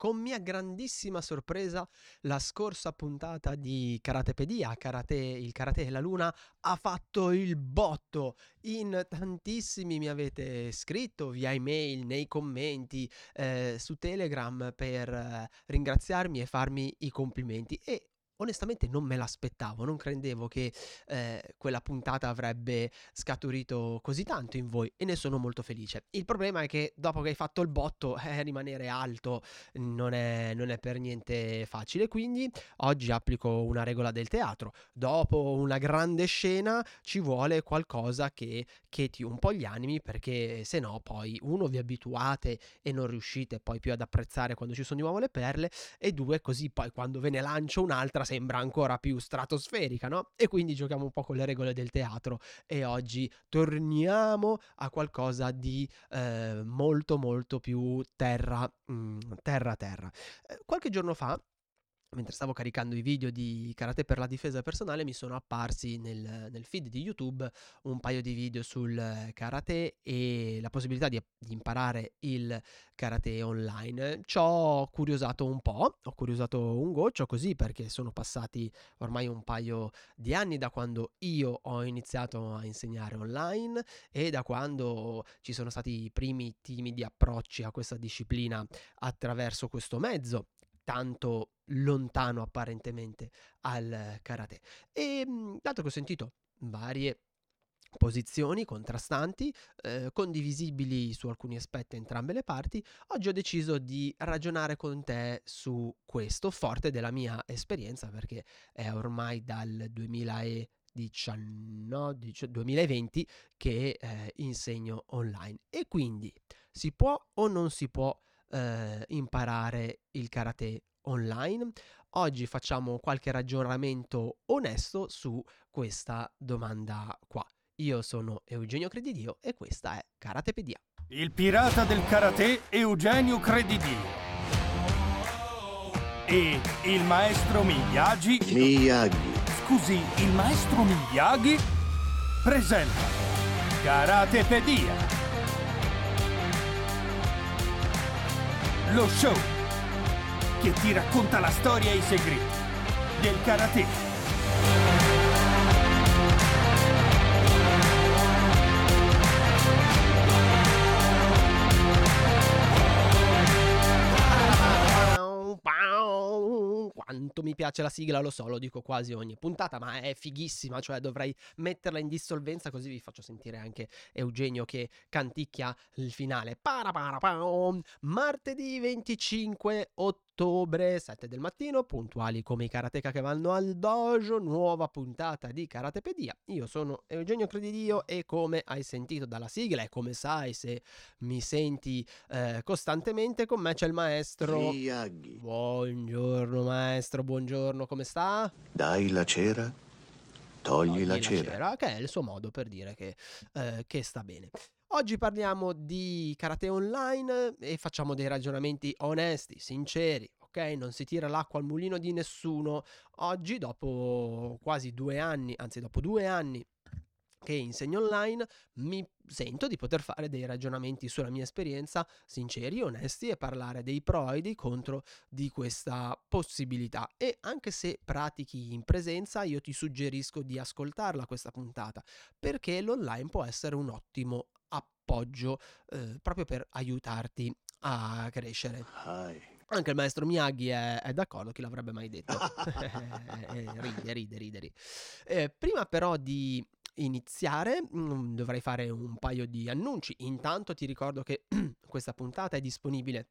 con mia grandissima sorpresa, la scorsa puntata di Karatepedia, karate, il karate e la luna, ha fatto il botto. In tantissimi mi avete scritto via email, nei commenti, eh, su Telegram per eh, ringraziarmi e farmi i complimenti. E onestamente non me l'aspettavo, non credevo che eh, quella puntata avrebbe scaturito così tanto in voi e ne sono molto felice. Il problema è che dopo che hai fatto il botto, eh, rimanere alto non è, non è per niente facile, quindi oggi applico una regola del teatro. Dopo una grande scena ci vuole qualcosa che cheti un po' gli animi perché se no poi uno vi abituate e non riuscite poi più ad apprezzare quando ci sono di nuovo le perle e due così poi quando ve ne lancio un'altra sembra ancora più stratosferica, no? E quindi giochiamo un po' con le regole del teatro e oggi torniamo a qualcosa di eh, molto molto più terra, mh, mm, terra terra. Eh, qualche giorno fa mentre stavo caricando i video di karate per la difesa personale mi sono apparsi nel, nel, feed di YouTube un paio di video sul karate e la possibilità di, di, imparare il karate online. Ci ho curiosato un po', ho curiosato un goccio così perché sono passati ormai un paio di anni da quando io ho iniziato a insegnare online e da quando ci sono stati i primi timidi approcci a questa disciplina attraverso questo mezzo tanto lontano apparentemente al karate. E mhmm, dato che ho sentito varie posizioni contrastanti, eh, condivisibili su alcuni aspetti entrambe le parti, oggi ho deciso di ragionare con te su questo, forte della mia esperienza, perché è ormai dal 2019, 2020 che eh, insegno online. E quindi si può o non si può eh, imparare il karate online. Oggi facciamo qualche ragionamento onesto su questa domanda qua. Io sono Eugenio Credidio e questa è Karatepedia. Il pirata del karate Eugenio Credidio. E il maestro Miyagi. Miyagi. Scusi, il maestro Miyagi presenta Karatepedia. Lo show che ti racconta la storia e i segreti del karate. Quanto mi piace la sigla, lo so, lo dico quasi ogni puntata, ma è fighissima, cioè dovrei metterla in dissolvenza così vi faccio sentire anche Eugenio che canticchia il finale. Para para Martedì 25 ottobre ottobre, 7 del mattino, puntuali come i karateka che vanno al dojo, nuova puntata di Karatepedia. Io sono Eugenio Credidio e come hai sentito dalla sigla e come sai se mi senti eh, costantemente, con me c'è il maestro Miyagi. Buongiorno maestro, buongiorno, come sta? Dai la cera, togli, la cera. cera. Che è il suo modo per dire che, eh, che sta bene. Oggi parliamo di karate online e facciamo dei ragionamenti onesti, sinceri, ok? Non si tira l'acqua al mulino di nessuno. Oggi, dopo quasi due anni, anzi dopo due anni che insegno online, mi sento di poter fare dei ragionamenti sulla mia esperienza sinceri, onesti e parlare dei pro e dei contro di questa possibilità. E anche se pratichi in presenza, io ti suggerisco di ascoltarla questa puntata, perché l'online può essere un ottimo appoggio eh, proprio per aiutarti a crescere. Anche il maestro Miyagi è, è, d'accordo, chi l'avrebbe mai detto? Eh, ride, ride, ride. Eh, prima però di iniziare mm, dovrei fare un paio di annunci. Intanto ti ricordo che questa puntata è disponibile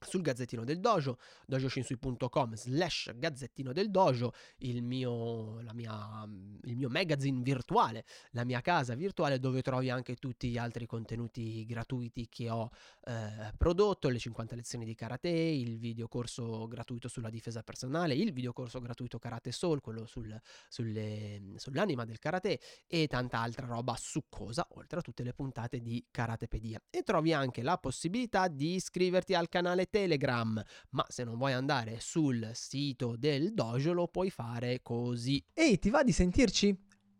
sul Gazzettino del Dojo, dojoshinsui.com slash Gazzettino del Dojo, il mio, mia, il mio magazine virtuale, la mia casa virtuale dove trovi anche tutti gli altri contenuti gratuiti che ho eh, prodotto, le 50 lezioni di karate, il video corso gratuito sulla difesa personale, il video corso gratuito Karate Soul, quello sul, sulle, sull'anima del karate e tanta altra roba succosa, oltre a tutte le puntate di Karatepedia. E trovi anche la possibilità di iscriverti al canale Telegram, ma se non vuoi andare sul sito del dojo lo puoi fare così. Ehi, ti va di sentirci?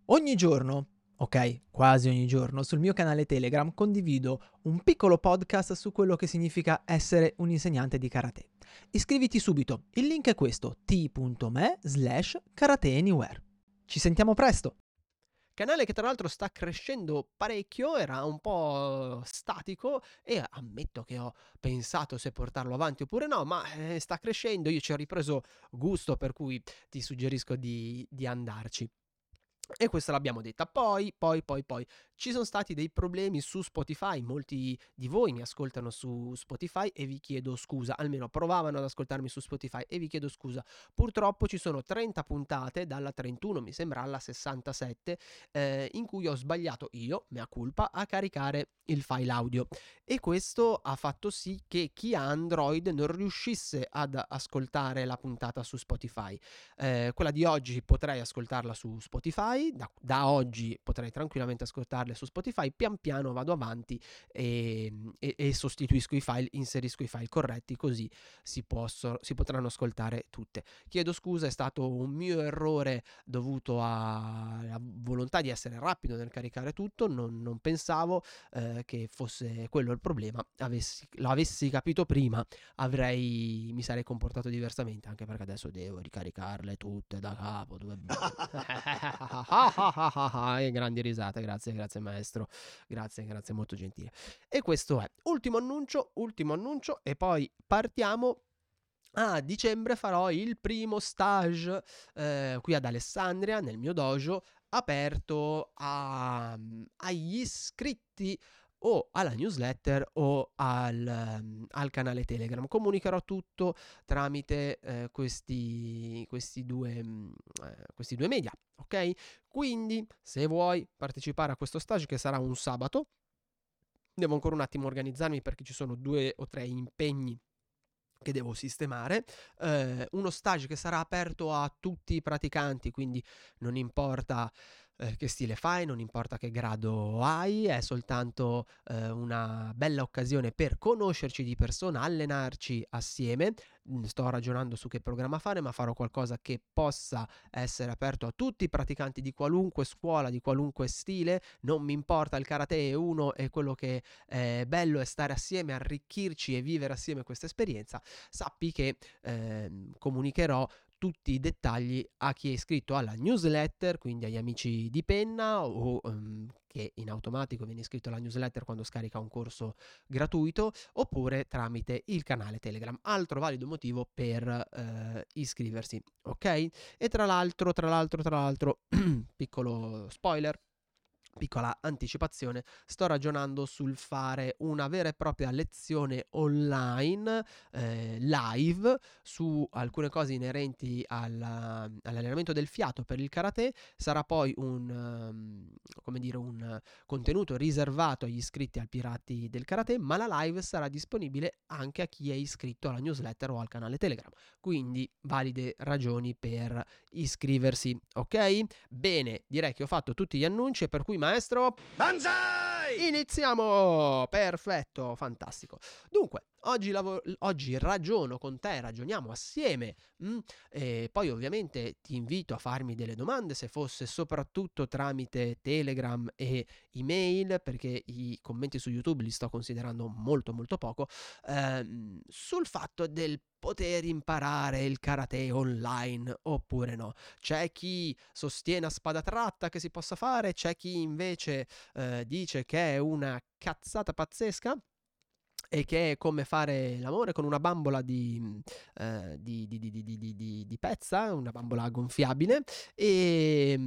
Ogni giorno ok? Quasi ogni giorno sul mio canale Telegram condivido un piccolo podcast su quello che significa essere un insegnante di karate. Iscriviti subito, il link è questo, t.me slash karateanywhere. Ci sentiamo presto! Canale che tra l'altro sta crescendo parecchio, era un po' statico e ammetto che ho pensato se portarlo avanti oppure no, ma eh, sta crescendo, io ci ho ripreso gusto per cui ti suggerisco di, di andarci. E questa l'abbiamo detta. Poi, poi, poi, poi, ci sono stati dei problemi su Spotify. Molti di voi mi ascoltano su Spotify e vi chiedo scusa. Almeno provavano ad ascoltarmi su Spotify e vi chiedo scusa. Purtroppo ci sono 30 puntate, dalla 31 mi sembra alla 67, eh, in cui ho sbagliato io, mea culpa, a caricare il file audio. E questo ha fatto sì che chi ha Android non riuscisse ad ascoltare la puntata su Spotify. Eh, quella di oggi potrei ascoltarla su Spotify Spotify, da, da, oggi potrei tranquillamente ascoltarle su Spotify, pian piano vado avanti e, e, e sostituisco i file, inserisco i file corretti, così si, posso, si, potranno ascoltare tutte. Chiedo scusa, è stato un mio errore dovuto alla volontà di essere rapido nel caricare tutto, non, non pensavo eh, che fosse quello il problema, avessi, l'avessi capito prima avrei, mi sarei comportato diversamente, anche perché adesso devo ricaricarle tutte da capo. Dove... ah ah ah ah e grandi risate, grazie, grazie maestro, grazie, grazie, molto gentile. E questo è, ultimo annuncio, ultimo annuncio e poi partiamo a dicembre farò il primo stage eh, qui ad Alessandria, nel mio dojo, aperto a, agli iscritti o alla newsletter o al, um, al, canale Telegram. Comunicherò tutto tramite eh, questi, questi, due, mh, eh, questi due media, ok? Quindi se vuoi partecipare a questo stage che sarà un sabato, devo ancora un attimo organizzarmi perché ci sono due o tre impegni che devo sistemare, eh, uno stage che sarà aperto a tutti i praticanti, quindi non importa eh, che stile fai, non importa che grado hai, è soltanto eh, una bella occasione per conoscerci di persona, allenarci assieme. Mm, sto ragionando su che programma fare, ma farò qualcosa che possa essere aperto a tutti i praticanti di qualunque scuola, di qualunque stile. Non mi importa, il karate è uno e quello che è bello è stare assieme, arricchirci e vivere assieme questa esperienza. Sappi che eh, comunicherò tutti i dettagli a chi è iscritto alla newsletter, quindi agli amici di penna o um, che in automatico viene iscritto alla newsletter quando scarica un corso gratuito oppure tramite il canale Telegram. Altro valido motivo per eh, iscriversi, ok? E tra l'altro, tra l'altro, tra l'altro, piccolo spoiler, piccola anticipazione, sto ragionando sul fare una vera e propria lezione online, eh, live, su alcune cose inerenti alla, all'allenamento del fiato per il karate. Sarà poi un, um, dire, un contenuto riservato agli iscritti al Pirati del Karate, ma la live sarà disponibile anche a chi è iscritto alla newsletter o al canale Telegram. Quindi valide ragioni per iscriversi, ok? Bene, direi che ho fatto tutti gli annunci per cui maestro. Banzai! Iniziamo! Perfetto, fantastico. Dunque, oggi, lav- oggi ragiono con te, ragioniamo assieme. Mm? E poi ovviamente ti invito a farmi delle domande, se fosse soprattutto tramite Telegram e email, perché i commenti su YouTube li sto considerando molto molto poco, ehm, sul fatto del poter imparare il karate online oppure no. C'è chi sostiene a spada tratta che si possa fare, c'è chi invece eh, dice che è una cazzata pazzesca e che è come fare l'amore con una bambola di, eh, di, di, di, pezza, una bambola gonfiabile e,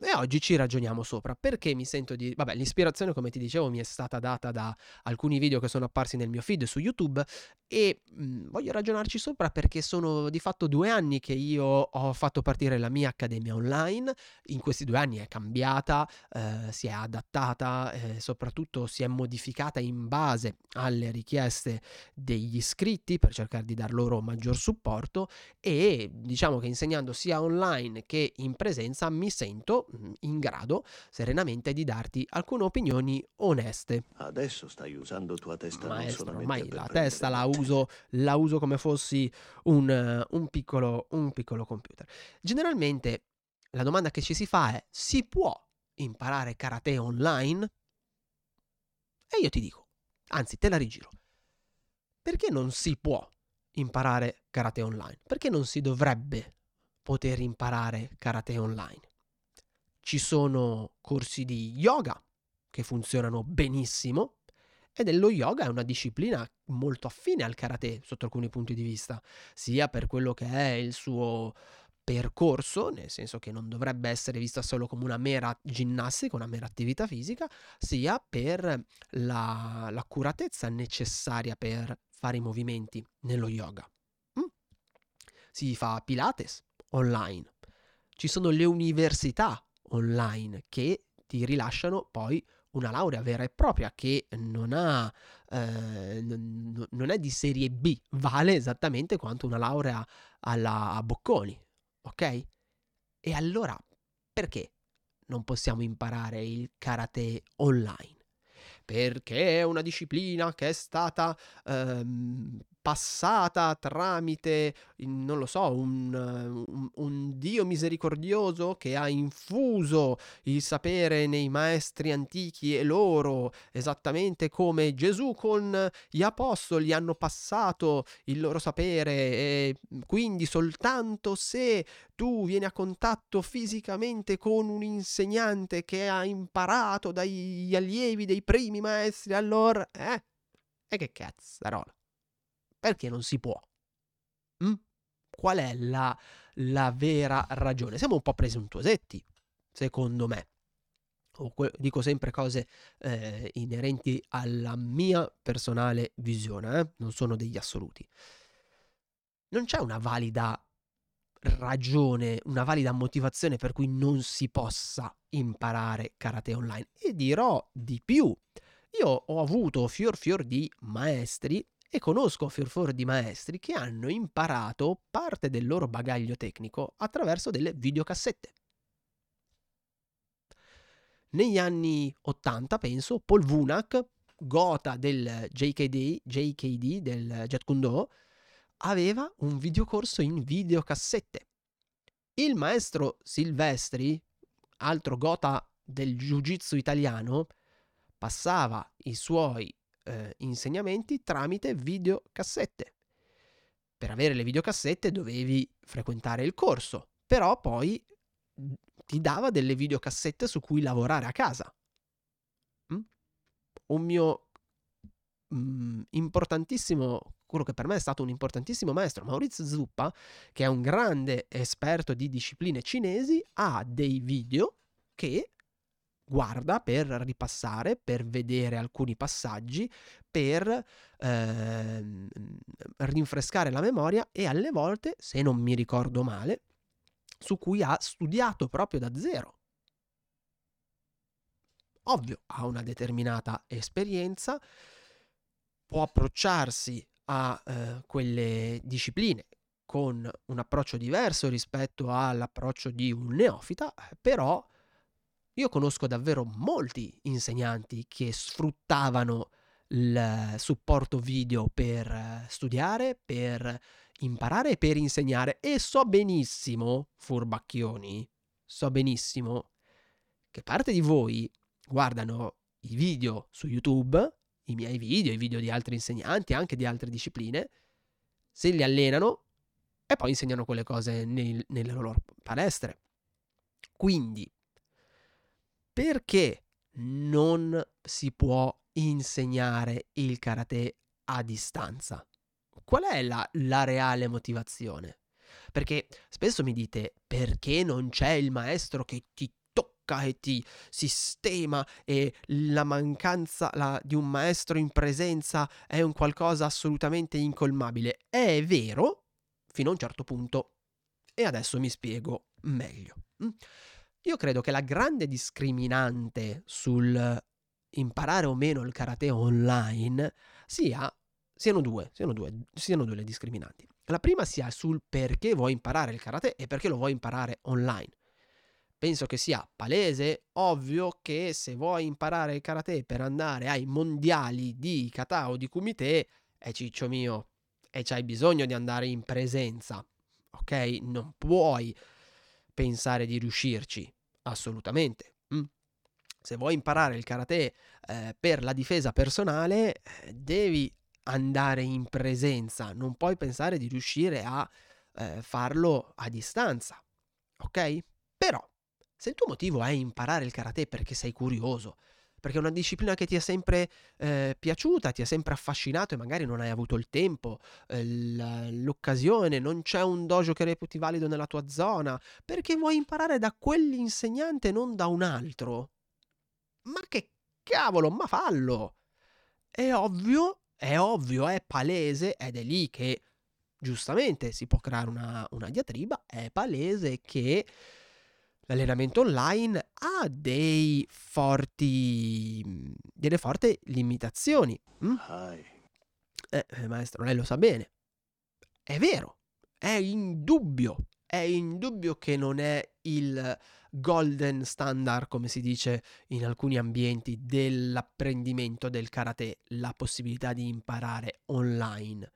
e, oggi ci ragioniamo sopra. Perché mi sento di... Vabbè, l'ispirazione come ti dicevo mi è stata data da alcuni video che sono apparsi nel mio feed su YouTube e mh, voglio ragionarci sopra perché sono di fatto due anni che io ho fatto partire la mia accademia online, in questi due anni è cambiata, eh, si è adattata, eh, soprattutto si è modificata in base alle richieste degli iscritti per cercare di dar loro maggior supporto e diciamo che insegnando sia online che in presenza mi sento mm, in grado serenamente di darti alcune opinioni oneste. Adesso stai usando tua testa Maestro, non ormai la testa la uso, la uso come fossi un, un, piccolo, un piccolo computer. Generalmente la domanda che ci si fa è si può imparare karate online? E io ti dico, anzi te la rigiro, perché non si può imparare karate online? Perché non si dovrebbe poter imparare karate online? Ci sono corsi di yoga che funzionano benissimo e dello yoga è una disciplina molto affine al karate sotto alcuni punti di vista, sia per quello che è il suo percorso, nel senso che non dovrebbe essere vista solo come una mera ginnastica, una mera attività fisica, sia per la, l'accuratezza necessaria per fare i movimenti nello yoga. Mm? Si fa Pilates online, ci sono le università online che ti rilasciano poi una laurea vera e propria che non ha eh, non è di serie B, vale esattamente quanto una laurea alla a Bocconi, ok? E allora perché non possiamo imparare il karate online? Perché è una disciplina che è stata ehm, passata tramite, non lo so, un, un, un, Dio misericordioso che ha infuso il sapere nei maestri antichi e loro, esattamente come Gesù con gli apostoli hanno passato il loro sapere e quindi soltanto se tu vieni a contatto fisicamente con un insegnante che ha imparato dagli allievi dei primi maestri, allora, eh? E che cazzarola? Perché non si può? Mm? Qual è la, la vera ragione? Siamo un po' presuntuosetti, secondo me. Que- dico sempre cose eh, inerenti alla mia personale visione, eh? non sono degli assoluti. Non c'è una valida ragione, una valida motivazione per cui non si possa imparare karate online. E dirò di più. Io ho avuto fior fior di maestri e conosco fior di maestri che hanno imparato parte del loro bagaglio tecnico attraverso delle videocassette. Negli anni 80, penso, Paul Vunak, gota del JKD, JKD del Jet Kundo, aveva un videocorso in videocassette. Il maestro Silvestri, altro gota del jiu-jitsu italiano, passava i suoi eh, insegnamenti tramite videocassette. Per avere le videocassette dovevi frequentare il corso, però poi mhmm, ti dava delle videocassette su cui lavorare a casa. Mm? Un mio mm, importantissimo, quello che per me è stato un importantissimo maestro, Maurizio Zuppa, che è un grande esperto di discipline cinesi, ha dei video che guarda per ripassare, per vedere alcuni passaggi, per eh, rinfrescare la memoria e alle volte, se non mi ricordo male, su cui ha studiato proprio da zero. Ovvio, ha una determinata esperienza, può approcciarsi a eh, quelle discipline con un approccio diverso rispetto all'approccio di un neofita, però io conosco davvero molti insegnanti che sfruttavano il supporto video per studiare, per imparare e per insegnare e so benissimo, furbacchioni, so benissimo che parte di voi guardano i video su YouTube, i miei video, i video di altri insegnanti, anche di altre discipline, se li allenano e poi insegnano quelle cose nel, nelle loro palestre. Quindi perché non si può insegnare il karate a distanza? Qual è la, la reale motivazione? Perché spesso mi dite perché non c'è il maestro che ti ti sistema e la mancanza la, di un maestro in presenza è un qualcosa assolutamente incolmabile. È vero, fino a un certo punto. E adesso mi spiego meglio. Mm? Io credo che la grande discriminante sul imparare o meno il karate online sia, siano due, siano due, siano due le discriminanti. La prima sia sul perché vuoi imparare il karate e perché lo vuoi imparare online. Penso che sia palese, ovvio che se vuoi imparare il karate per andare ai mondiali di kata o di kumite, è ciccio mio, e c'hai bisogno di andare in presenza, ok? Non puoi pensare di riuscirci, assolutamente. Mm. Se vuoi imparare il karate eh, per la difesa personale, eh, devi andare in presenza, non puoi pensare di riuscire a eh, farlo a distanza, ok? Però, se il tuo motivo è imparare il karate perché sei curioso, perché è una disciplina che ti è sempre eh, piaciuta, ti ha sempre affascinato e magari non hai avuto il tempo, eh, l'occasione, non c'è un dojo che reputi valido nella tua zona, perché vuoi imparare da quell'insegnante e non da un altro. Ma che cavolo, ma fallo! È ovvio, è ovvio, è palese ed è lì che giustamente si può creare una, una diatriba, è palese che l'allenamento online ha dei forti, delle forti limitazioni. Mm? Eh, eh, maestro, lei lo sa bene. È vero, è indubbio, è indubbio che non è il golden standard, come si dice in alcuni ambienti, dell'apprendimento del karate, la possibilità di imparare online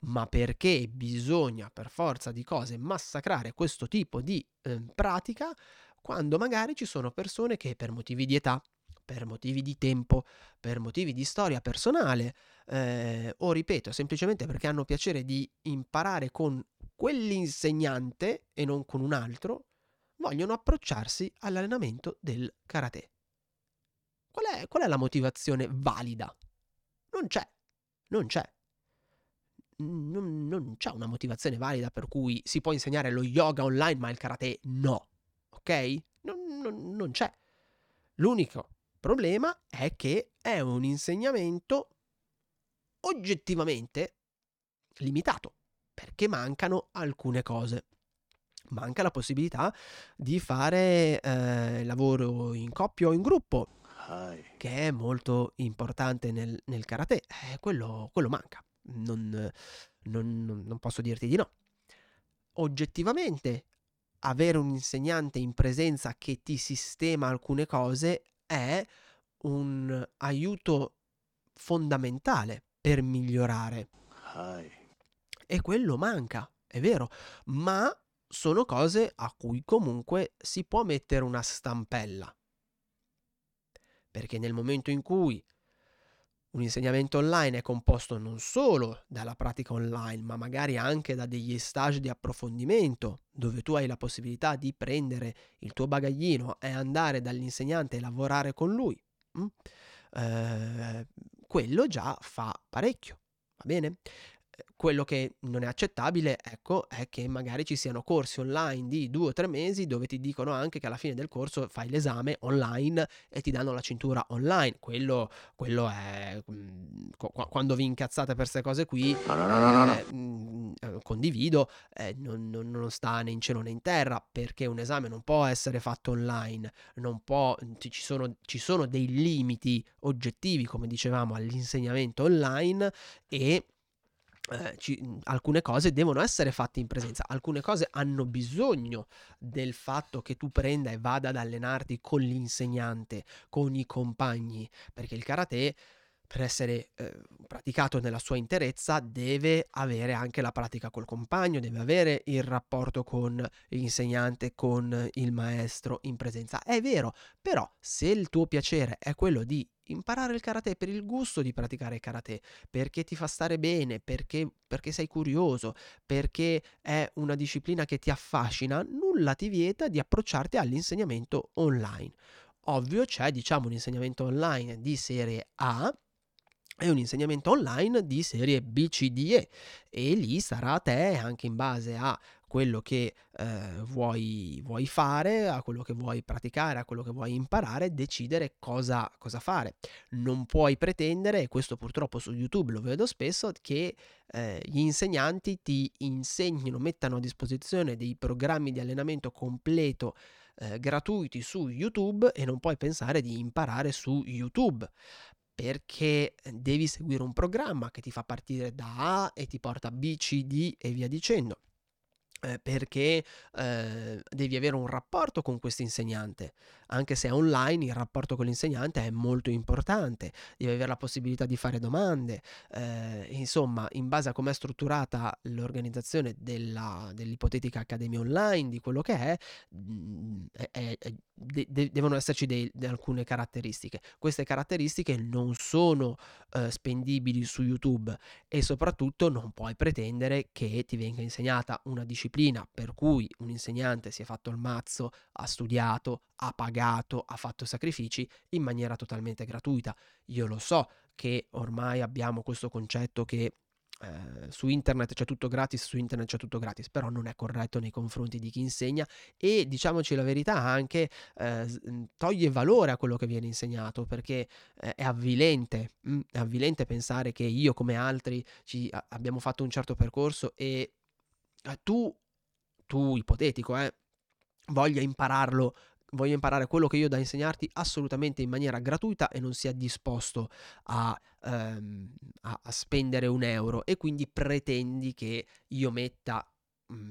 ma perché bisogna per forza di cose massacrare questo tipo di eh, pratica quando magari ci sono persone che per motivi di età, per motivi di tempo, per motivi di storia personale, eh, o ripeto, semplicemente perché hanno piacere di imparare con quell'insegnante e non con un altro, vogliono approcciarsi all'allenamento del karate. Qual è, qual è la motivazione valida? Non c'è, non c'è non, non c'è una motivazione valida per cui si può insegnare lo yoga online ma il karate no, ok? Non, non, non c'è. L'unico problema è che è un insegnamento oggettivamente limitato, perché mancano alcune cose. Manca la possibilità di fare eh, lavoro in coppia o in gruppo, che è molto importante nel, nel karate. Eh, quello, quello manca non, non, non posso dirti di no. Oggettivamente, avere un insegnante in presenza che ti sistema alcune cose è un aiuto fondamentale per migliorare. E quello manca, è vero, ma sono cose a cui comunque si può mettere una stampella. Perché nel momento in cui un insegnamento online è composto non solo dalla pratica online, ma magari anche da degli stage di approfondimento, dove tu hai la possibilità di prendere il tuo bagaglino e andare dall'insegnante e lavorare con lui. Mm? Eh, quello già fa parecchio, va bene? Quello che non è accettabile, ecco, è che magari ci siano corsi online di due o tre mesi dove ti dicono anche che alla fine del corso fai l'esame online e ti danno la cintura online. Quello, quello è... Mm, quando vi incazzate per queste cose qui, no, no, no, eh, mm, eh, condivido, eh, non, non, non, sta né in cielo né in terra, perché un esame non può essere fatto online, non può, ci sono, ci sono dei limiti oggettivi, come dicevamo, all'insegnamento online e eh, ci, alcune cose devono essere fatte in presenza, alcune cose hanno bisogno del fatto che tu prenda e vada ad allenarti con l'insegnante, con i compagni, perché il karate per essere eh, praticato nella sua interezza deve avere anche la pratica col compagno, deve avere il rapporto con l'insegnante, con il maestro in presenza. È vero, però se il tuo piacere è quello di imparare il karate per il gusto di praticare il karate, perché ti fa stare bene, perché, perché sei curioso, perché è una disciplina che ti affascina, nulla ti vieta di approcciarti all'insegnamento online. Ovvio c'è diciamo un insegnamento online di serie A è un insegnamento online di serie BCDE e lì sarà a te anche in base a quello che eh, vuoi, vuoi, fare, a quello che vuoi praticare, a quello che vuoi imparare, decidere cosa, cosa, fare. Non puoi pretendere, e questo purtroppo su YouTube lo vedo spesso, che eh, gli insegnanti ti insegnino, mettano a disposizione dei programmi di allenamento completo eh, gratuiti su YouTube e non puoi pensare di imparare su YouTube perché devi seguire un programma che ti fa partire da A e ti porta a B, C, D e via dicendo. Eh, perché eh, devi avere un rapporto con questo insegnante, anche se è online il rapporto con l'insegnante è molto importante, devi avere la possibilità di fare domande, eh, insomma in base a come è strutturata l'organizzazione della, dell'ipotetica accademia online, di quello che è, mh, mm, è, è, de- de- devono esserci dei, de alcune caratteristiche. Queste caratteristiche non sono eh, spendibili su YouTube e soprattutto non puoi pretendere che ti venga insegnata una disciplina per cui un insegnante si è fatto il mazzo, ha studiato, ha pagato, ha fatto sacrifici in maniera totalmente gratuita. Io lo so che ormai abbiamo questo concetto che eh, su internet c'è tutto gratis, su internet c'è tutto gratis, però non è corretto nei confronti di chi insegna e diciamoci la verità anche eh, toglie valore a quello che viene insegnato perché eh, è avvilente, mm, è avvilente pensare che io come altri ci, a, abbiamo fatto un certo percorso e eh, tu, tu ipotetico, eh, voglia impararlo voglio imparare quello che io ho da insegnarti assolutamente in maniera gratuita e non sia disposto a, ehm, a, a spendere un euro. E quindi pretendi che io metta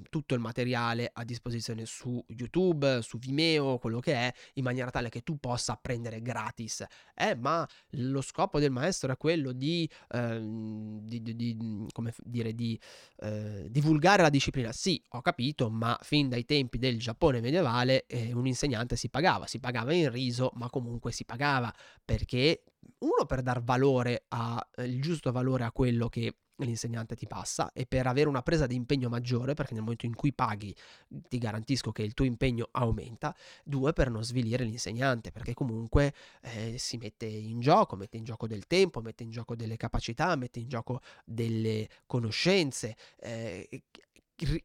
Tutto il materiale a disposizione su YouTube, su Vimeo, quello che è, in maniera tale che tu possa apprendere gratis. Eh, ma lo scopo del maestro è quello di, ehm, di, di, di come dire, di eh, divulgare la disciplina. Sì, ho capito, ma fin dai tempi del Giappone medievale eh, un insegnante si pagava, si pagava in riso, ma comunque si pagava perché uno per dar valore a, eh, il giusto valore a quello che l'insegnante ti passa e per avere una presa di impegno maggiore, perché nel momento in cui paghi ti garantisco che il tuo impegno aumenta, due per non svilire l'insegnante, perché comunque eh, si mette in gioco, mette in gioco del tempo, mette in gioco delle capacità, mette in gioco delle conoscenze. Eh,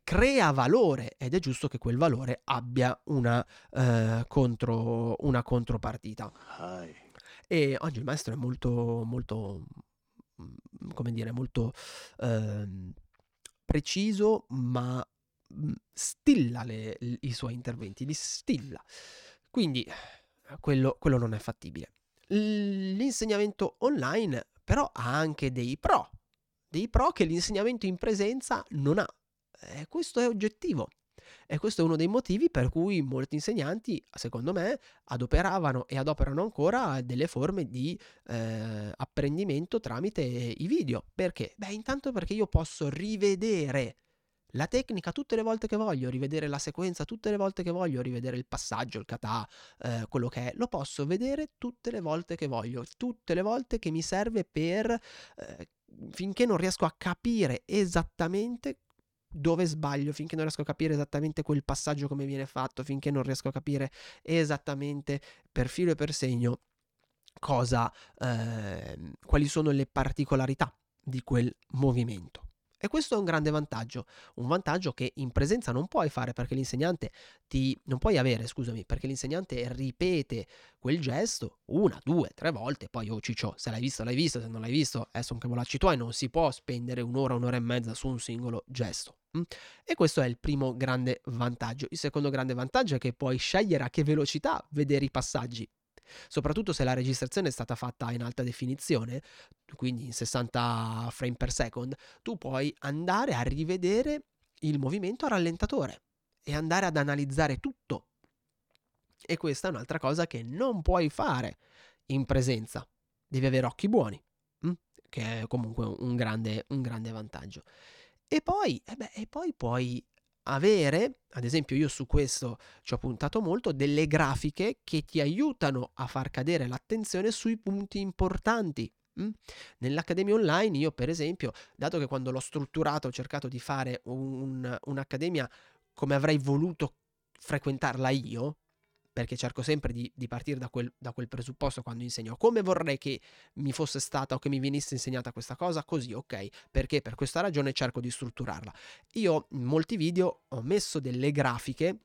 crea valore ed è giusto che quel valore abbia una, eh, contro, una contropartita. E oggi il maestro è molto, molto, come dire, molto eh, preciso, ma mhmm, stilla le, i suoi interventi, li stilla. Quindi quello, quello non è fattibile. L'insegnamento online però ha anche dei pro, dei pro che l'insegnamento in presenza non ha. E questo è oggettivo. E questo è uno dei motivi per cui molti insegnanti, secondo me, adoperavano e adoperano ancora delle forme di eh, apprendimento tramite i video. Perché? Beh, intanto perché io posso rivedere la tecnica tutte le volte che voglio, rivedere la sequenza tutte le volte che voglio, rivedere il passaggio, il kata, eh, quello che è, lo posso vedere tutte le volte che voglio, tutte le volte che mi serve per... Eh, finché non riesco a capire esattamente dove sbaglio, finché non riesco a capire esattamente quel passaggio come viene fatto, finché non riesco a capire esattamente per filo e per segno cosa, eh, quali sono le particolarità di quel movimento. E questo è un grande vantaggio, un vantaggio che in presenza non puoi fare perché l'insegnante ti non puoi avere, scusami, perché l'insegnante ripete quel gesto una, due, tre volte, poi oh ciccio, se l'hai visto l'hai visto, se non l'hai visto, eh, sono che volacci tuoi, non si può spendere un'ora, un'ora e mezza su un singolo gesto. Mm? E questo è il primo grande vantaggio. Il secondo grande vantaggio è che puoi scegliere a che velocità vedere i passaggi soprattutto se la registrazione è stata fatta in alta definizione, quindi in 60 frame per second, tu puoi andare a rivedere il movimento a rallentatore e andare ad analizzare tutto. E questa è un'altra cosa che non puoi fare in presenza. Devi avere occhi buoni, hm? che è comunque un grande, un grande vantaggio. E poi, eh beh, e poi puoi avere, ad esempio io su questo ci ho puntato molto, delle grafiche che ti aiutano a far cadere l'attenzione sui punti importanti. Mm? Nell'accademia online io per esempio, dato che quando l'ho strutturato ho cercato di fare un, un'accademia come avrei voluto frequentarla io, perché cerco sempre di, di partire da quel, da quel, presupposto quando insegno. Come vorrei che mi fosse stata o che mi venisse insegnata questa cosa? Così, ok, perché per questa ragione cerco di strutturarla. Io in molti video ho messo delle grafiche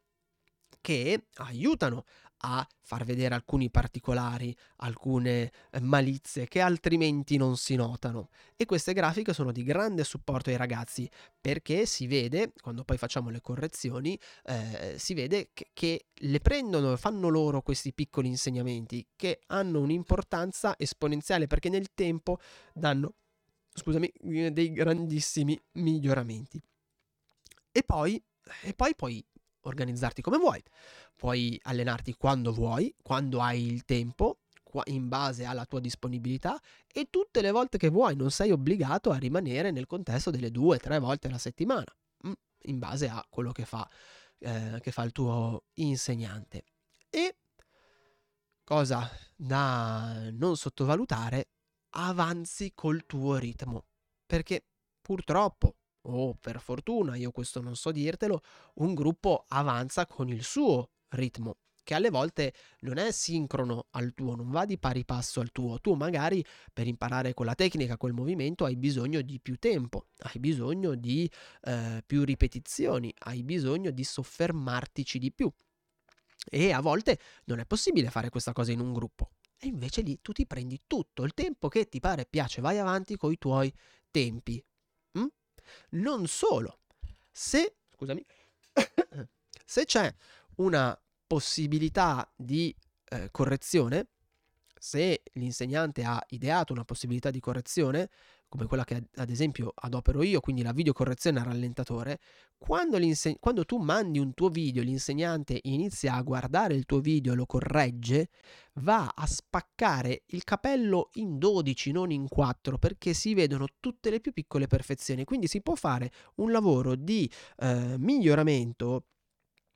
che aiutano a far vedere alcuni particolari, alcune eh, malizie che altrimenti non si notano. E queste grafiche sono di grande supporto ai ragazzi perché si vede, quando poi facciamo le correzioni, eh, si vede che, che le prendono e fanno loro questi piccoli insegnamenti che hanno un'importanza esponenziale perché nel tempo danno, scusami, dei grandissimi miglioramenti. E poi, e poi puoi organizzarti come vuoi puoi allenarti quando vuoi, quando hai il tempo, in base alla tua disponibilità e tutte le volte che vuoi, non sei obbligato a rimanere nel contesto delle due o tre volte alla settimana, mm, in base a quello che fa, eh, che fa il tuo insegnante. E cosa da non sottovalutare, avanzi col tuo ritmo. Perché purtroppo, o per fortuna, io questo non so dirtelo, un gruppo avanza con il suo ritmo che alle volte non è sincrono al tuo, non va di pari passo al tuo. Tu magari per imparare quella tecnica, quel movimento, hai bisogno di più tempo, hai bisogno di eh, più ripetizioni, hai bisogno di soffermartici di più. E a volte non è possibile fare questa cosa in un gruppo. E invece lì tu ti prendi tutto il tempo che ti pare piace, vai avanti con i tuoi tempi. Non solo, se, scusami, se c'è una possibilità di eh, correzione, se l'insegnante ha ideato una possibilità di correzione, come quella che ad esempio adopero io, quindi la videocorrezione al rallentatore, quando, quando, tu mandi un tuo video, l'insegnante inizia a guardare il tuo video e lo corregge, va a spaccare il capello in 12, non in 4, perché si vedono tutte le più piccole perfezioni. Quindi si può fare un lavoro di eh, miglioramento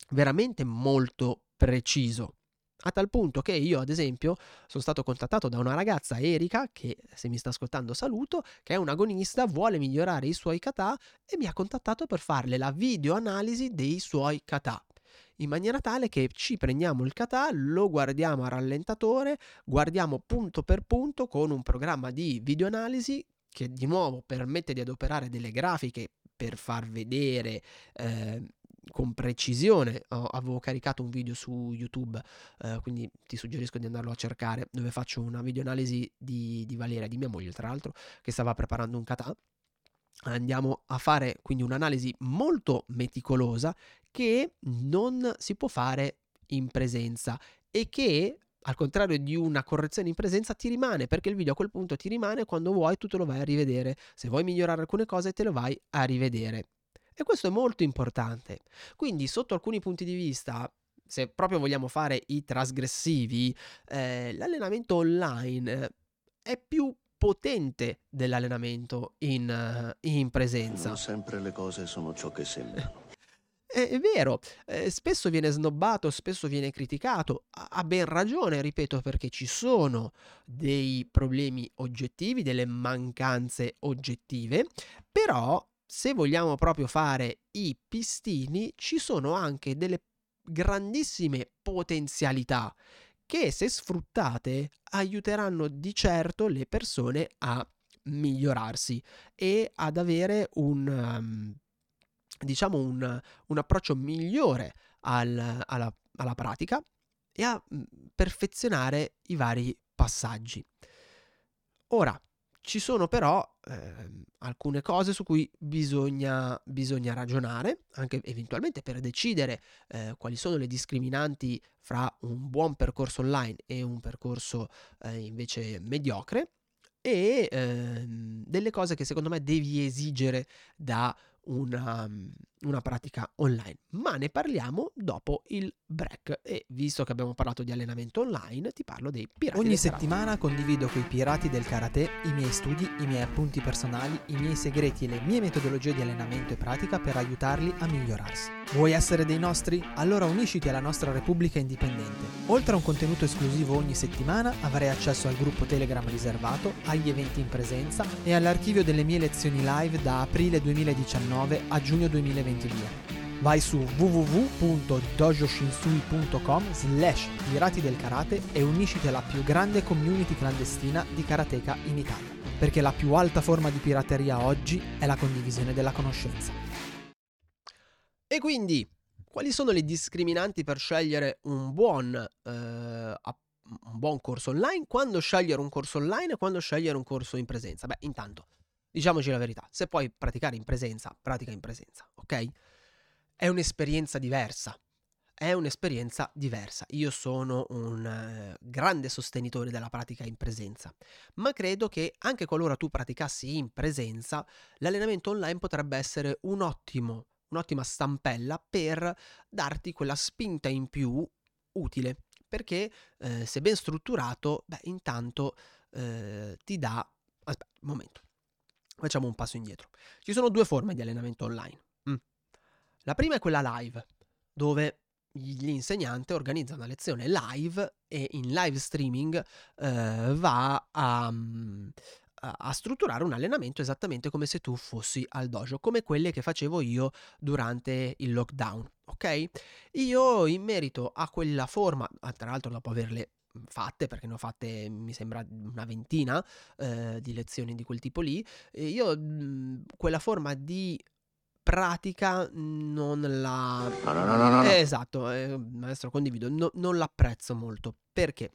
veramente molto preciso. A tal punto che io, ad esempio, sono stato contattato da una ragazza, Erika, che se mi sta ascoltando saluto, che è un agonista, vuole migliorare i suoi kata e mi ha contattato per farle la videoanalisi dei suoi kata. In maniera tale che ci prendiamo il kata, lo guardiamo a rallentatore, guardiamo punto per punto con un programma di videoanalisi che di nuovo permette di adoperare delle grafiche per far vedere eh, con precisione. Oh, avevo caricato un video su YouTube, eh, quindi ti suggerisco di andarlo a cercare, dove faccio una videoanalisi di, di Valeria, di mia moglie tra l'altro, che stava preparando un kata. Andiamo a fare quindi un'analisi molto meticolosa che non si può fare in presenza e che al contrario di una correzione in presenza ti rimane perché il video a quel punto ti rimane quando vuoi tu te lo vai a rivedere se vuoi migliorare alcune cose te lo vai a rivedere e questo è molto importante. Quindi, sotto alcuni punti di vista, se proprio vogliamo fare i trasgressivi, eh, l'allenamento online è più potente dell'allenamento in, in presenza. Non sempre le cose sono ciò che sembrano. È, è vero, eh, spesso viene snobbato, spesso viene criticato, ha, ha ben ragione, ripeto, perché ci sono dei problemi oggettivi, delle mancanze oggettive, però se vogliamo proprio fare i pistini, ci sono anche delle grandissime potenzialità che se sfruttate aiuteranno di certo le persone a migliorarsi e ad avere un um, diciamo un, un, approccio migliore al, alla, alla pratica e a mm, perfezionare i vari passaggi. Ora, ci sono però eh, alcune cose su cui bisogna, bisogna, ragionare, anche eventualmente per decidere eh, quali sono le discriminanti fra un buon percorso online e un percorso eh, invece mediocre e ehm, delle cose che secondo me devi esigere da una, una, pratica online, ma ne parliamo dopo il break e visto che abbiamo parlato di allenamento online ti parlo dei pirati Ogni settimana condivido con i pirati del karate i miei studi, i miei appunti personali, i miei segreti e le mie metodologie di allenamento e pratica per aiutarli a migliorarsi. Vuoi essere dei nostri? Allora unisciti alla nostra Repubblica Indipendente. Oltre a un contenuto esclusivo ogni settimana avrai accesso al gruppo Telegram riservato, agli eventi in presenza e all'archivio delle mie lezioni live da aprile 2019 2019 a giugno 2022. Vai su www.dojoshinsui.com slash pirati del karate e unisciti alla più grande community clandestina di karateka in Italia, perché la più alta forma di pirateria oggi è la condivisione della conoscenza. E quindi, quali sono le discriminanti per scegliere un buon, eh, un buon corso online? Quando scegliere un corso online e quando scegliere un corso in presenza? Beh, intanto, Diciamoci la verità, se puoi praticare in presenza, pratica in presenza, ok? È un'esperienza diversa. È un'esperienza diversa. Io sono un eh, grande sostenitore della pratica in presenza, ma credo che anche qualora tu praticassi in presenza, l'allenamento online potrebbe essere un ottimo, un'ottima stampella per darti quella spinta in più utile, perché eh, se ben strutturato, beh, intanto eh, ti dà... Aspetta, un momento. Facciamo un passo indietro. Ci sono due forme di allenamento online. Mm. La prima è quella live, dove l'insegnante organizza una lezione live e in live streaming eh, va a, mm, a, strutturare un allenamento esattamente come se tu fossi al dojo, come quelle che facevo io durante il lockdown, ok? Io in merito a quella forma, tra l'altro dopo averle fatte, perché ne ho fatte mi sembra una ventina eh, di lezioni di quel tipo lì, io mh, quella forma di pratica non la... No, no, no, no, no. Eh, esatto, eh, maestro, condivido, no, non l'apprezzo molto. Perché?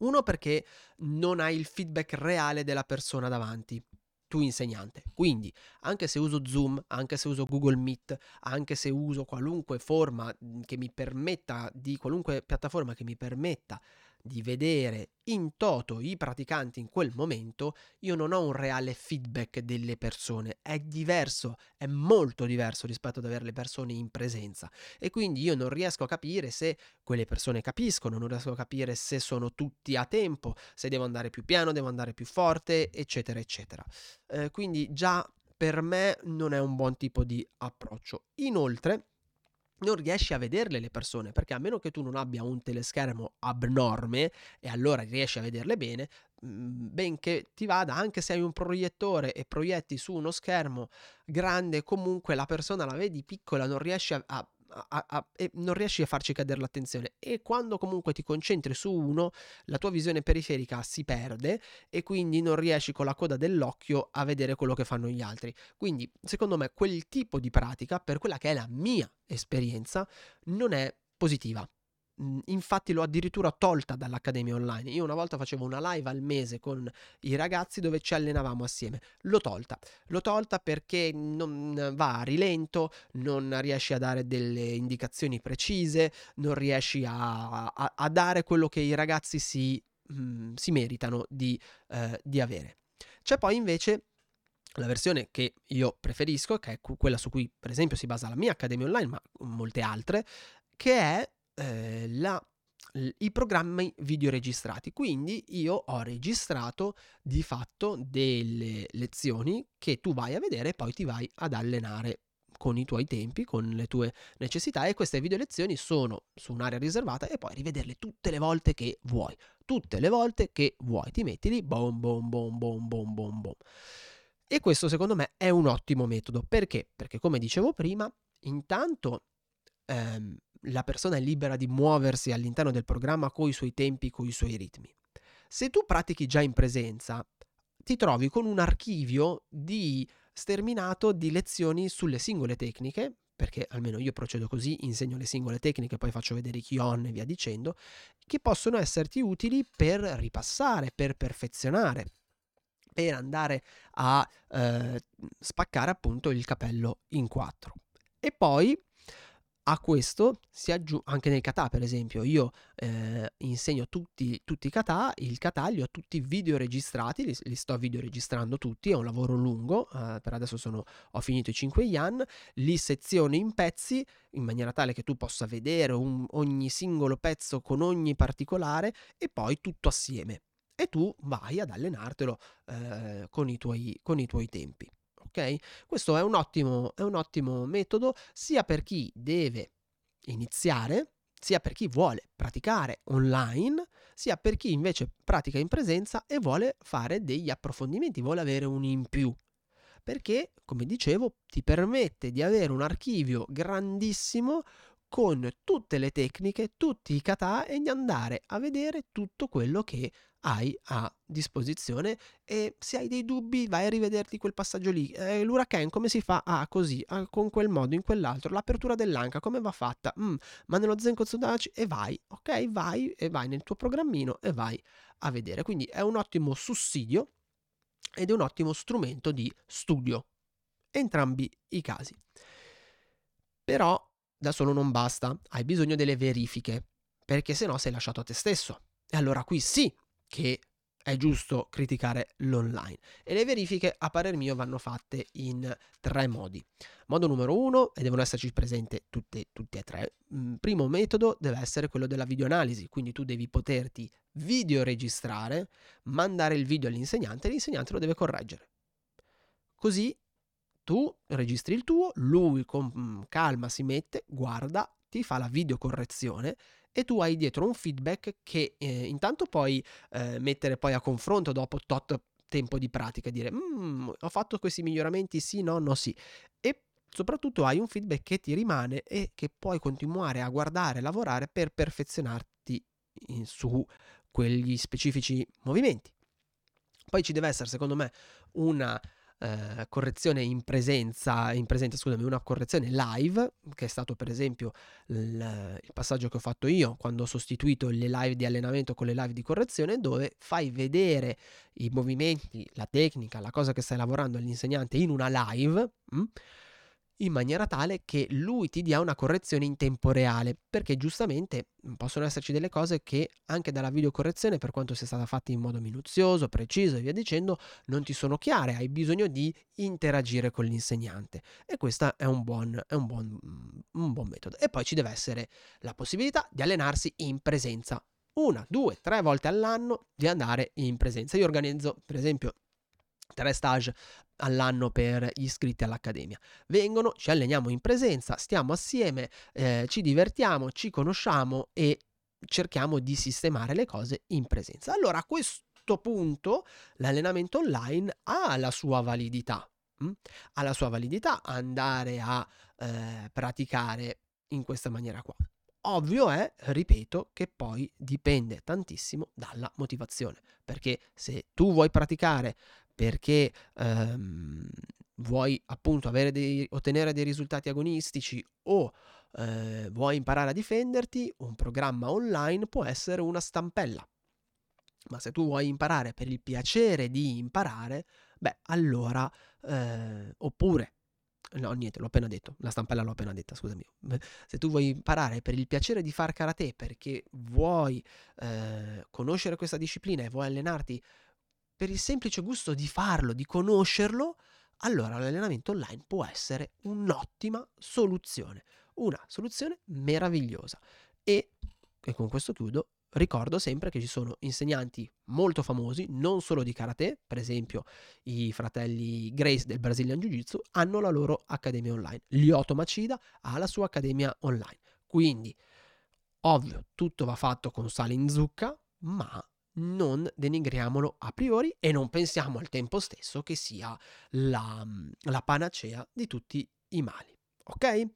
Uno perché non hai il feedback reale della persona davanti, tu insegnante. Quindi, anche se uso Zoom, anche se uso Google Meet, anche se uso qualunque forma che mi permetta di qualunque piattaforma che mi permetta di vedere in toto i praticanti in quel momento, io non ho un reale feedback delle persone. È diverso, è molto diverso rispetto ad avere le persone in presenza. E quindi io non riesco a capire se quelle persone capiscono, non riesco a capire se sono tutti a tempo, se devo andare più piano, devo andare più forte, eccetera, eccetera. Eh, quindi già per me non è un buon tipo di approccio. Inoltre, non riesci a vederle le persone, perché a meno che tu non abbia un teleschermo abnorme e allora riesci a vederle bene, mhmm, benché ti vada, anche se hai un proiettore e proietti su uno schermo grande, comunque la persona la vedi piccola, non riesci a, a a, a, e non riesci a farci cadere l'attenzione. E quando comunque ti concentri su uno la tua visione periferica si perde e quindi non riesci con la coda dell'occhio a vedere quello che fanno gli altri. Quindi secondo me quel tipo di pratica per quella che è la mia esperienza non è positiva infatti l'ho addirittura tolta dall'accademia online. Io una volta facevo una live al mese con i ragazzi dove ci allenavamo assieme. L'ho tolta. L'ho tolta perché non va a rilento, non riesci a dare delle indicazioni precise, non riesci a, a, a dare quello che i ragazzi si, mh, mhmm, si meritano di, eh, di avere. C'è poi invece la versione che io preferisco, che è quella su cui per esempio si basa la mia accademia online, ma molte altre, che è eh, la, i programmi video registrati. Quindi io ho registrato di fatto delle lezioni che tu vai a vedere e poi ti vai ad allenare con i tuoi tempi, con le tue necessità e queste video lezioni sono su un'area riservata e puoi rivederle tutte le volte che vuoi, tutte le volte che vuoi, ti metti lì, bom bom bom bom bom bom bom. E questo secondo me è un ottimo metodo, perché? Perché come dicevo prima, intanto ehm, la persona è libera di muoversi all'interno del programma con i suoi tempi, con i suoi ritmi. Se tu pratichi già in presenza, ti trovi con un archivio di sterminato di lezioni sulle singole tecniche, perché almeno io procedo così, insegno le singole tecniche, poi faccio vedere i Kion e via dicendo, che possono esserti utili per ripassare, per perfezionare, per andare a eh, spaccare appunto il capello in quattro. E poi a questo si aggiunge anche nel kata, per esempio, io eh, insegno tutti, tutti i kata, il kata li ho tutti video registrati, li, li sto video registrando tutti, è un lavoro lungo, eh, per adesso sono, ho finito i 5 yan, li seziono in pezzi in maniera tale che tu possa vedere un, ogni singolo pezzo con ogni particolare e poi tutto assieme. E tu vai ad allenartelo eh, con, i tuoi, con i tuoi tempi ok? Questo è un ottimo, è un ottimo metodo sia per chi deve iniziare, sia per chi vuole praticare online, sia per chi invece pratica in presenza e vuole fare degli approfondimenti, vuole avere un in più. Perché, come dicevo, ti permette di avere un archivio grandissimo con tutte le tecniche, tutti i kata e di andare a vedere tutto quello che hai a disposizione e se hai dei dubbi vai a rivederti quel passaggio lì. Eh, L'Huracan come si fa? Ah, così, ah, con quel modo, in quell'altro. L'apertura dell'anca come va fatta? Mm, ma nello Zenko Tsudachi e vai, ok? Vai e vai nel tuo programmino e vai a vedere. Quindi è un ottimo sussidio ed è un ottimo strumento di studio. Entrambi i casi. Però da solo non basta, hai bisogno delle verifiche, perché se no sei lasciato a te stesso. E allora qui sì che è giusto criticare l'online e le verifiche a parer mio vanno fatte in tre modi. Modo numero uno, e devono esserci presenti tutte e tre, mm, primo metodo deve essere quello della videoanalisi, quindi tu devi poterti videoregistrare, mandare il video all'insegnante e l'insegnante lo deve correggere. Così tu registri il tuo, lui con mm, calma si mette, guarda, ti fa la videocorrezione e tu hai dietro un feedback che eh, intanto puoi eh, mettere poi a confronto dopo tot tempo di pratica, dire mm, ho fatto questi miglioramenti, sì, no, no, sì. E soprattutto hai un feedback che ti rimane e che puoi continuare a guardare, lavorare per perfezionarti in, su quegli specifici movimenti. Poi ci deve essere, secondo me, una eh, correzione in presenza, in presenza, scusami, una correzione live, che è stato per esempio il, il, passaggio che ho fatto io quando ho sostituito le live di allenamento con le live di correzione, dove fai vedere i movimenti, la tecnica, la cosa che stai lavorando all'insegnante in una live. Mh? In maniera tale che lui ti dia una correzione in tempo reale, perché giustamente mm, possono esserci delle cose che anche dalla videocorrezione, per quanto sia stata fatta in modo minuzioso, preciso e via dicendo, non ti sono chiare, hai bisogno di interagire con l'insegnante e questo è un buon, è un buon, mm, un buon metodo. E poi ci deve essere la possibilità di allenarsi in presenza. Una, due, tre volte all'anno di andare in presenza. Io organizzo, per esempio, tre stage all'anno per gli iscritti all'Accademia. Vengono, ci alleniamo in presenza, stiamo assieme, eh, ci divertiamo, ci conosciamo e cerchiamo di sistemare le cose in presenza. Allora a questo punto l'allenamento online ha la sua validità. Hm? Ha la sua validità andare a eh, praticare in questa maniera qua. Ovvio è, ripeto, che poi dipende tantissimo dalla motivazione, perché se tu vuoi praticare perché ehm, vuoi appunto dei, ottenere dei risultati agonistici o eh, vuoi imparare a difenderti, un programma online può essere una stampella. Ma se tu vuoi imparare per il piacere di imparare, beh, allora, eh, oppure, no, niente, l'ho appena detto, la stampella l'ho appena detta, scusami. Se tu vuoi imparare per il piacere di far karate, perché vuoi eh, conoscere questa disciplina e vuoi allenarti per il semplice gusto di farlo, di conoscerlo, allora l'allenamento online può essere un'ottima soluzione, una soluzione meravigliosa. E, e con questo chiudo, ricordo sempre che ci sono insegnanti molto famosi, non solo di karate, per esempio i fratelli Grace del Brazilian Jiu Jitsu hanno la loro accademia online. Lyoto Machida ha la sua accademia online. Quindi, ovvio, tutto va fatto con sale in zucca, ma non denigriamolo a priori e non pensiamo al tempo stesso che sia la, la panacea di tutti i mali. Ok?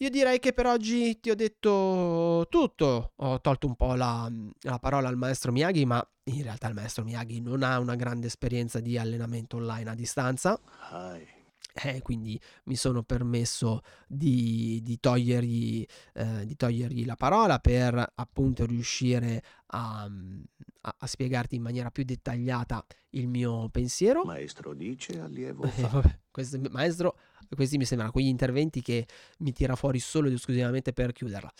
Io direi che per oggi ti ho detto tutto. Ho tolto un po' la, la, parola al maestro Miyagi, ma in realtà il maestro Miyagi non ha una grande esperienza di allenamento online a distanza. Hi eh, quindi mi sono permesso di, di, togliergli, eh, di, togliergli, la parola per appunto riuscire a, a, a, spiegarti in maniera più dettagliata il mio pensiero. Maestro dice, allievo eh, vabbè, questo, maestro, questi mi sembrano quegli interventi che mi tira fuori solo ed esclusivamente per chiuderla.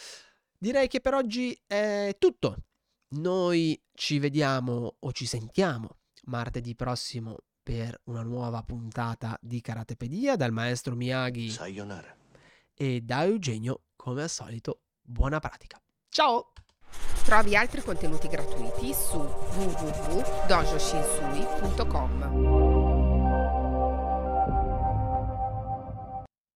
Direi che per oggi è tutto. Noi ci vediamo o ci sentiamo martedì prossimo per una nuova puntata di Karatepedia dal maestro Miyagi Sayonara. e da Eugenio, come al solito, buona pratica. Ciao! Trovi altri contenuti gratuiti su www.dojoshinsui.com.